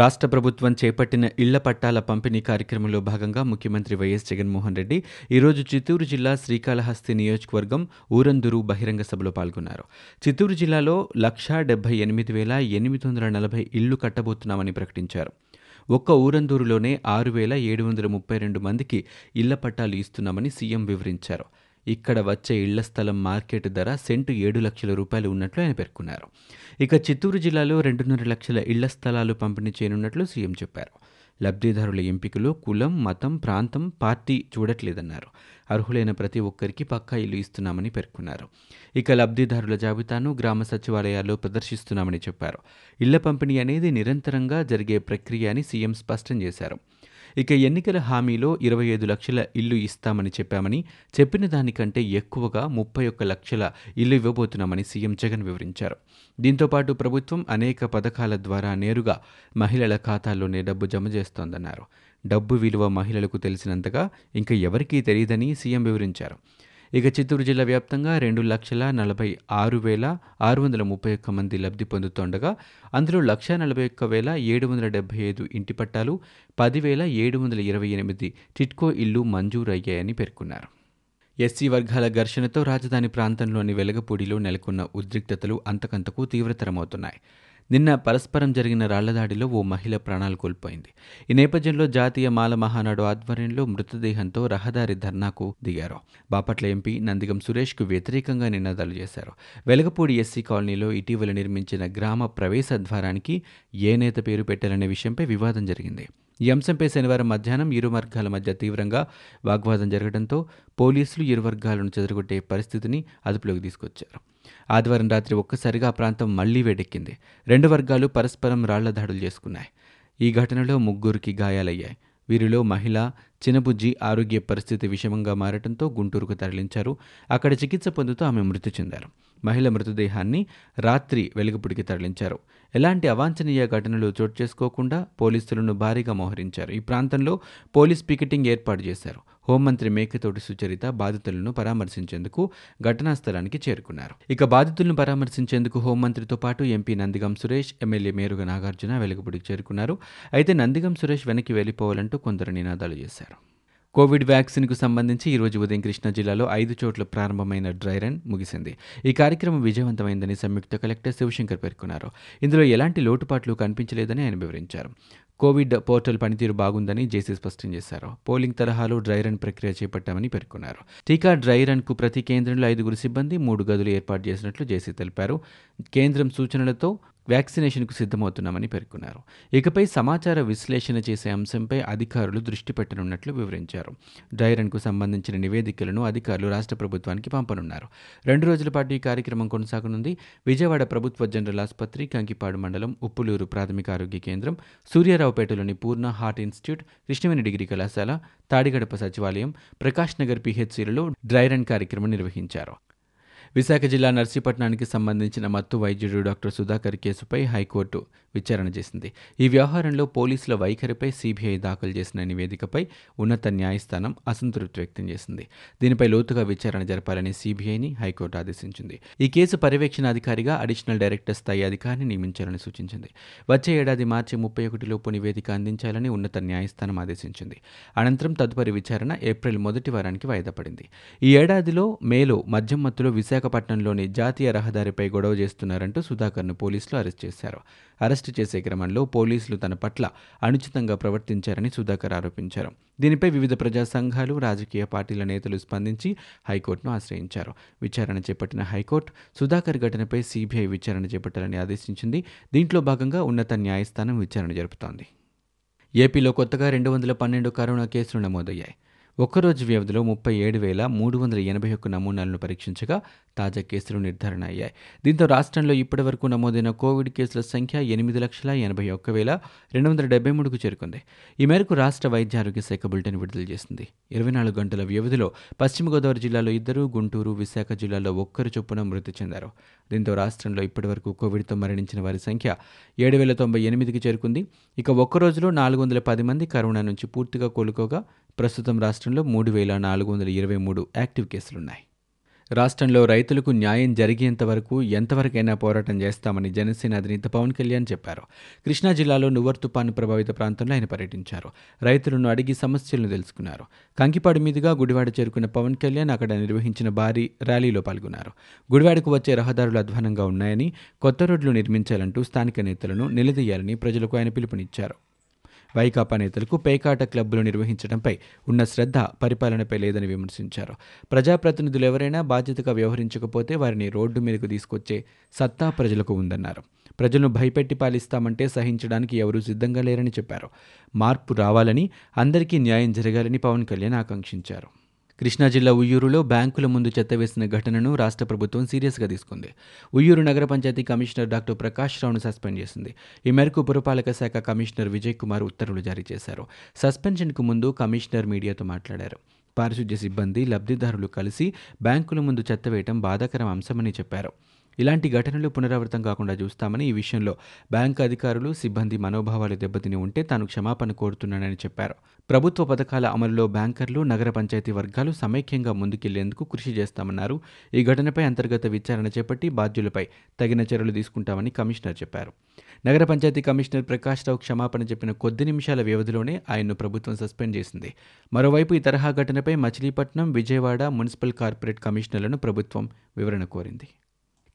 రాష్ట్ర ప్రభుత్వం చేపట్టిన ఇళ్ళ పట్టాల పంపిణీ కార్యక్రమంలో భాగంగా ముఖ్యమంత్రి వైఎస్ జగన్మోహన్ రెడ్డి ఈరోజు చిత్తూరు జిల్లా శ్రీకాళహస్తి నియోజకవర్గం ఊరందురు బహిరంగ సభలో పాల్గొన్నారు. చిత్తూరు జిల్లాలో లక్షా డెబ్బై ఎనిమిది వేల ఎనిమిది వందల నలభై ఇళ్ళు కట్టబోతున్నామని ప్రకటించారు. ఒక్క ఊరందూరులోనే ఆరు వేల ఏడు వందల ముప్పై రెండు మందికి ఇళ్ళ పట్టాలు ఇస్తున్నామని సీఎం వివరించారు. ఇక్కడ వచ్చే ఇళ్ళ స్థలం మార్కెట్ ధర సెంటు ఏడు లక్షల రూపాయలు ఉన్నట్లు ఆయన పేర్కొన్నారు. ఇక చిత్తూరు జిల్లాలో రెండున్నర లక్షల ఇళ్ళ స్థలాలు పంపిణీ చేయనున్నట్లు సీఎం చెప్పారు. లబ్ధిదారుల ఎంపికలో కులం మతం ప్రాంతం పార్టీ చూడట్లేదన్నారు. అర్హులైన ప్రతి ఒక్కరికి పక్కా ఇల్లు ఇస్తున్నామని పేర్కొన్నారు. ఇక లబ్ధిదారుల జాబితాను గ్రామ సచివాలయాల్లో ప్రదర్శిస్తున్నామని చెప్పారు. ఇళ్ళ పంపిణీ అనేది నిరంతరంగా జరిగే ప్రక్రియ అని సీఎం స్పష్టం చేశారు. ఇక ఎన్నికల హామీలో ఇరవై ఐదు లక్షల ఇల్లు ఇస్తామని చెప్పామని చెప్పిన దానికంటే ఎక్కువగా ముప్పై ఒక్క లక్షల ఇల్లు ఇవ్వబోతున్నామని సీఎం జగన్ వివరించారు. దీంతోపాటు ప్రభుత్వం అనేక పథకాల ద్వారా నేరుగా మహిళల ఖాతాల్లోనే డబ్బు జమ చేస్తోందన్నారు. డబ్బు విలువ మహిళలకు తెలిసినంతగా ఇంకా ఎవరికీ తెలియదని సీఎం వివరించారు. ఇక చిత్తూరు జిల్లా వ్యాప్తంగా రెండు లక్షల నలభై ఆరు వేల ఆరు వందల ముప్పై ఒక్క మంది లబ్ధి పొందుతుండగా అందులో లక్ష నలభై ఒక్క వేల ఏడు వందల డెబ్బై ఐదు ఇంటి పట్టాలు పదివేల ఏడు వందల ఇరవై ఎనిమిది టిట్కో ఇల్లు మంజూరు అయ్యాయని పేర్కొన్నారు. ఎస్సీ వర్గాల ఘర్షణతో రాజధాని ప్రాంతంలోని వెలగపూడిలో నెలకొన్న ఉద్రిక్తతలు అంతకంతకు తీవ్రతరమవుతున్నాయి. నిన్న పరస్పరం జరిగిన రాళ్ళదాడిలో ఓ మహిళ ప్రాణాలు కోల్పోయింది. ఈ నేపథ్యంలో జాతీయ మాల మహానాడు ఆధ్వర్యంలో మృతదేహంతో రహదారి ధర్నాకు దిగారు. బాపట్ల ఎంపీ నందిగం సురేష్కు వ్యతిరేకంగా నినాదాలు చేశారు. వెలగపూడి ఎస్సీ కాలనీలో ఇటీవల నిర్మించిన గ్రామ ప్రవేశ ద్వారానికి ఏ నేత పేరు పెట్టాలనే విషయంపై వివాదం జరిగింది. ఈ అంశంపై శనివారం మధ్యాహ్నం ఇరు వర్గాల మధ్య తీవ్రంగా వాగ్వాదం జరగడంతో పోలీసులు ఇరు వర్గాలను చెదరగొట్టే పరిస్థితిని అదుపులోకి తీసుకొచ్చారు. ఆదివారం రాత్రి ఒక్కసారిగా ఆ ప్రాంతం మళ్ళీ వేడెక్కింది. రెండు వర్గాలు పరస్పరం రాళ్ళ దాడులు చేసుకున్నాయి. ఈ ఘటనలో ముగ్గురికి గాయాలయ్యాయి. వీరిలో మహిళ చినబుజ్జి ఆరోగ్య పరిస్థితి విషమంగా మారటంతో గుంటూరుకు తరలించారు. అక్కడ చికిత్స పొందుతూ ఆమె మృతి చెందారు. మహిళ మృతదేహాన్ని రాత్రి వెలుగుపుడికి తరలించారు. ఎలాంటి అవాంఛనీయ ఘటనలు చోటు చేసుకోకుండా పోలీసులను భారీగా మోహరించారు. ఈ ప్రాంతంలో పోలీస్ పికెటింగ్ ఏర్పాటు చేశారు. హోంమంత్రి మేకతోటి సుచరిత బాధితులను పరామర్శించేందుకు ఘటనా స్థలానికి చేరుకున్నారు. ఇక బాధితులను పరామర్శించేందుకు హోంమంత్రితో పాటు ఎంపీ నందిగం సురేష్ ఎమ్మెల్యే మేరుగ నాగార్జున వెలుగుపుడికి చేరుకున్నారు. అయితే నందిగం సురేష్ వెనక్కి వెళ్ళిపోవాలంటూ కొందరు నినాదాలు చేశారు. కోవిడ్ వ్యాక్సిన్కు సంబంధించి ఈరోజు ఉదయం కృష్ణా జిల్లాలో ఐదు చోట్ల ప్రారంభమైన డ్రై రన్ ముగిసింది. ఈ కార్యక్రమం విజయవంతమైందని సంయుక్త కలెక్టర్ శివశంకర్ పేర్కొన్నారు. ఇందులో ఎలాంటి లోటుపాట్లు కనిపించలేదని ఆయన వివరించారు. కోవిడ్ పోర్టల్ పనితీరు బాగుందని జేసీ స్పష్టం చేశారు. పోలింగ్ తరహాలో డ్రై రన్ ప్రక్రియ చేపట్టామని పేర్కొన్నారు. టీకా డ్రై రన్కు ప్రతి కేంద్రంలో ఐదుగురు సిబ్బంది మూడు గదులు ఏర్పాటు చేసినట్లు జేసీ తెలిపారు. కేంద్రం సూచనలతో వ్యాక్సినేషన్కు సిద్ధమవుతున్నామని పేర్కొన్నారు. ఇకపై సమాచార విశ్లేషణ చేసే అంశంపై అధికారులు దృష్టి పెట్టనున్నట్లు వివరించారు. డ్రై రన్కు సంబంధించిన నివేదికలను అధికారులు రాష్ట్ర ప్రభుత్వానికి పంపనున్నారు. రెండు రోజుల పాటు ఈ కార్యక్రమం కొనసాగనుంది. విజయవాడ ప్రభుత్వ జనరల్ ఆసుపత్రి కంకిపాడు మండలం ఉప్పులూరు ప్రాథమిక ఆరోగ్య కేంద్రం సూర్యారావుపేటలోని Purna heart institute Krishnaveni degree కళాశాల తాడిగడప సచివాలయం ప్రకాష్ నగర్ పిహెచ్సిలలో డ్రై రన్ కార్యక్రమం నిర్వహించారు. విశాఖ జిల్లా నర్సీపట్నానికి సంబంధించిన మత్తు వైద్యుడు డాక్టర్ సుధాకర్ కేసుపై హైకోర్టు విచారణ చేసింది. ఈ వ్యవహారంలో పోలీసుల వైఖరిపై సీబీఐ దాఖలు చేసిన నివేదికపై ఉన్నత న్యాయస్థానం అసంతృప్తి వ్యక్తం చేసింది. దీనిపై లోతుగా విచారణ జరపాలని సీబీఐని హైకోర్టు ఆదేశించింది. ఈ కేసు పర్యవేక్షణ అధికారిగా అడిషనల్ డైరెక్టర్ స్థాయి అధికారిని నియమించాలని సూచించింది. వచ్చే ఏడాది మార్చి ముప్పై ఒకటిలోపు నివేదిక అందించాలని ఉన్నత న్యాయస్థానం ఆదేశించింది. అనంతరం తదుపరి విచారణ ఏప్రిల్ మొదటి వారానికి వాయిదా పడింది. ఈ ఏడాదిలో మేలో మద్యం మత్తులో విశాఖ విశాఖపట్నంలోని జాతీయ రహదారిపై గొడవ చేస్తున్నారంటూ సుధాకర్ను పోలీసులు అరెస్ట్ చేశారు. అరెస్టు చేసే క్రమంలో పోలీసులు తన పట్ల అనుచితంగా ప్రవర్తించారని సుధాకర్ ఆరోపించారు. దీనిపై వివిధ ప్రజా సంఘాలు రాజకీయ పార్టీల నేతలు స్పందించి హైకోర్టును ఆశ్రయించారు. విచారణ చేపట్టిన హైకోర్టు సుధాకర్ ఘటనపై సీబీఐ విచారణ చేపట్టాలని ఆదేశించింది. దీంట్లో భాగంగా ఉన్నత న్యాయస్థానం విచారణ జరుపుతోంది. ఏపీలో కొత్తగా రెండు వందల పన్నెండు కరోనా కేసులు నమోదయ్యాయి. ఒక్కరోజు వ్యవధిలో ముప్పై ఏడు వేల మూడు వందల ఎనభై ఒక్క నమూనాలను పరీక్షించగా తాజా కేసులు నిర్ధారణ అయ్యాయి. దీంతో రాష్ట్రంలో ఇప్పటివరకు నమోదైన కోవిడ్ కేసుల సంఖ్య ఎనిమిది లక్షల ఎనభై ఒక్క వేల రెండు వందల డెబ్బై మూడుకు చేరుకుంది. ఈ మేరకు రాష్ట్ర వైద్య ఆరోగ్య శాఖ బులెటిన్ విడుదల చేసింది. ఇరవై నాలుగు గంటల వ్యవధిలో పశ్చిమ గోదావరి జిల్లాలో ఇద్దరు గుంటూరు విశాఖ జిల్లాలో ఒక్కరు చొప్పున మృతి చెందారు. దీంతో రాష్ట్రంలో ఇప్పటివరకు కోవిడ్తో మరణించిన వారి సంఖ్య ఏడు వేల తొంభై ఎనిమిదికి చేరుకుంది. ఇక ఒక్క రోజులో నాలుగు వందల పది మంది కరోనా నుంచి పూర్తిగా కోలుకోగా ప్రస్తుతం రాష్ట్రంలో మూడు వేల నాలుగు వందల ఇరవై మూడు యాక్టివ్ కేసులున్నాయి. రాష్ట్రంలో రైతులకు న్యాయం జరిగేంత వరకు ఎంతవరకైనా పోరాటం చేస్తామని జనసేన అధినేత పవన్ కళ్యాణ్ చెప్పారు. కృష్ణా జిల్లాలో నువ్వర్ తుపాను ప్రభావిత ప్రాంతంలో ఆయన పర్యటించారు. రైతులను అడిగి సమస్యలను తెలుసుకున్నారు. కంకిపాడు మీదుగా గుడివాడ చేరుకున్న పవన్ కళ్యాణ్ అక్కడ నిర్వహించిన భారీ ర్యాలీలో పాల్గొన్నారు. గుడివాడకు వచ్చే రహదారులు అధ్వానంగా ఉన్నాయని కొత్త రోడ్లు నిర్మించాలంటూ స్థానిక నేతలను నిలదీయాలని ప్రజలకు ఆయన పిలుపునిచ్చారు. వైకాపా నేతలకు పేకాట క్లబ్బులు నిర్వహించడంపై ఉన్న శ్రద్ధ పరిపాలనపై లేదని విమర్శించారు. ప్రజాప్రతినిధులు ఎవరైనా బాధ్యతగా వ్యవహరించకపోతే వారిని రోడ్డు మీదకు తీసుకొచ్చే సత్తా ప్రజలకు ఉందన్నారు. ప్రజలను భయపెట్టి పాలిస్తామంటే సహించడానికి ఎవరూ సిద్ధంగా లేరని చెప్పారు. మార్పు రావాలని అందరికీ న్యాయం జరగాలని పవన్ కళ్యాణ్ ఆకాంక్షించారు. కృష్ణా జిల్లా ఉయ్యూరులో బ్యాంకుల ముందు చెత్త వేసిన ఘటనను రాష్ట్ర ప్రభుత్వం సీరియస్గా తీసుకుంది. ఉయ్యూరు నగర పంచాయతీ కమిషనర్ డాక్టర్ ప్రకాష్ రావును సస్పెండ్ చేసింది. ఈ మేరకు పురపాలక శాఖ కమిషనర్ విజయ్ కుమార్ ఉత్తర్వులు జారీ చేశారు. సస్పెన్షన్కు ముందు కమిషనర్ మీడియాతో మాట్లాడారు. పారిశుద్ధ్య సిబ్బంది లబ్ధిదారులు కలిసి బ్యాంకుల ముందు చెత్త వేయటం బాధాకరం అంశమని చెప్పారు. ఇలాంటి ఘటనలు పునరావృతం కాకుండా చూస్తామని ఈ విషయంలో బ్యాంకు అధికారులు సిబ్బంది మనోభావాలు దెబ్బతిని ఉంటే తాను క్షమాపణ కోరుతున్నానని చెప్పారు. ప్రభుత్వ పథకాల అమలులో బ్యాంకర్లు నగర పంచాయతీ వర్గాలు సమైక్యంగా ముందుకెళ్ళేందుకు కృషి చేస్తామన్నారు. ఈ ఘటనపై అంతర్గత విచారణ చేపట్టి బాధ్యులపై తగిన చర్యలు తీసుకుంటామని కమిషనర్ చెప్పారు. నగర పంచాయతీ కమిషనర్ ప్రకాష్ రావు క్షమాపణ చెప్పిన కొద్ది నిమిషాల వ్యవధిలోనే ఆయన్ను ప్రభుత్వం సస్పెండ్ చేసింది. మరోవైపు ఈ తరహా ఘటనపై మచిలీపట్నం విజయవాడ మున్సిపల్ కార్పొరేట్ కమిషనర్లను ప్రభుత్వం వివరణ కోరింది.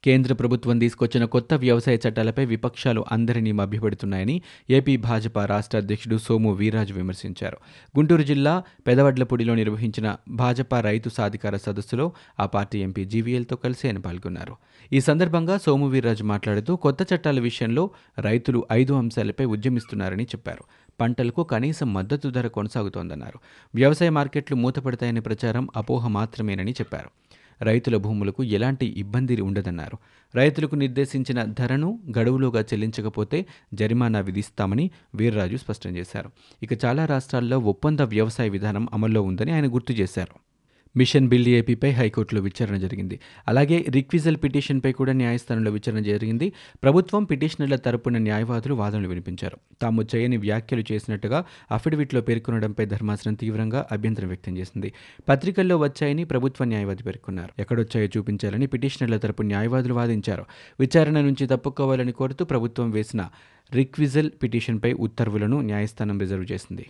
కేంద్ర ప్రభుత్వం తీసుకొచ్చిన కొత్త వ్యవసాయ చట్టాలపై విపక్షాలు అందరినీ మభ్యపెడుతున్నాయని ఏపీ భాజపా రాష్ట్ర అధ్యక్షుడు సోము వీరాజు విమర్శించారు. గుంటూరు జిల్లా పెదవడ్లపూడిలో నిర్వహించిన భాజపా రైతు సాధికార సదస్సులో ఆ పార్టీ ఎంపీ జీవీఎల్తో కలిసి ఆయన పాల్గొన్నారు. ఈ సందర్భంగా సోము వీర్రాజు మాట్లాడుతూ కొత్త చట్టాల విషయంలో రైతులు ఐదు అంశాలపై ఉద్యమిస్తున్నారని చెప్పారు. పంటలకు కనీస మద్దతు ధర కొనసాగుతోందన్నారు. వ్యవసాయ మార్కెట్లు మూతపడతాయనే ప్రచారం అపోహ మాత్రమేనని చెప్పారు. రైతుల భూములకు ఎలాంటి ఇబ్బంది ఉండదన్నారు. రైతులకు నిర్దేశించిన ధరను గడువులోగా చెల్లించకపోతే జరిమానా విధిస్తామని వీర్రాజు స్పష్టం చేశారు. ఇక చాలా రాష్ట్రాల్లో ఒప్పంద వ్యవసాయ విధానం అమల్లో ఉందని ఆయన గుర్తు చేశారు. మిషన్ బిల్ ఏపీపై హైకోర్టులో విచారణ జరిగింది. అలాగే రిక్విజల్ పిటిషన్పై కూడా న్యాయస్థానంలో విచారణ జరిగింది. ప్రభుత్వం పిటిషనర్ల తరపున న్యాయవాదులు వాదనలు వినిపించారు. తాము చేయని వ్యాఖ్యలు చేసినట్టుగా అఫిడవిట్లో పేర్కొనడంపై ధర్మాసనం తీవ్రంగా అభ్యంతరం వ్యక్తం చేసింది. పత్రికల్లో వచ్చాయని ప్రభుత్వ న్యాయవాది పేర్కొన్నారు. ఎక్కడొచ్చాయో చూపించాలని పిటిషనర్ల తరపు న్యాయవాదులు వాదించారు. విచారణ నుంచి తప్పుకోవాలని కోరుతూ ప్రభుత్వం వేసిన రిక్విజల్ పిటిషన్పై ఉత్తర్వులను న్యాయస్థానం రిజర్వ్ చేసింది.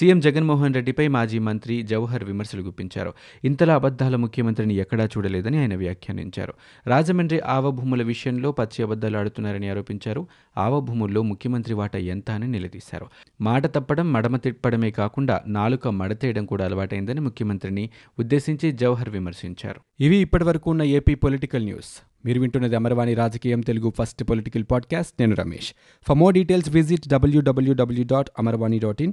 సీఎం జగన్మోహన్ రెడ్డిపై మాజీ మంత్రి జవహర్ విమర్శలు గుప్పించారు. ఇంతలా అబద్ధాల ముఖ్యమంత్రిని ఎక్కడా చూడలేదని ఆయన వ్యాఖ్యానించారు. రాజమండ్రి ఆవభూముల విషయంలో పచ్చి అబద్ధాలు ఆడుతున్నారని ఆరోపించారు. ఆవభూముల్లో ముఖ్యమంత్రి వాటా ఎంత అని నిలదీశారు. మాట తప్పడం మడమ తిప్పడమే కాకుండా నాలుక మడతేయడం కూడా అలవాటైందని ముఖ్యమంత్రిని ఉద్దేశించి జవహర్ విమర్శించారు. ఇవి ఇప్పటివరకు ఉన్న ఏపీ పొలిటికల్ న్యూస్. మీరు వింటున్నది అమరవాణి రాజకీయం తెలుగు ఫస్ట్ పొలిటికల్ పాడ్కాస్ట్. నేను Ramesh. For more details visit W W W dot Amarvani dot in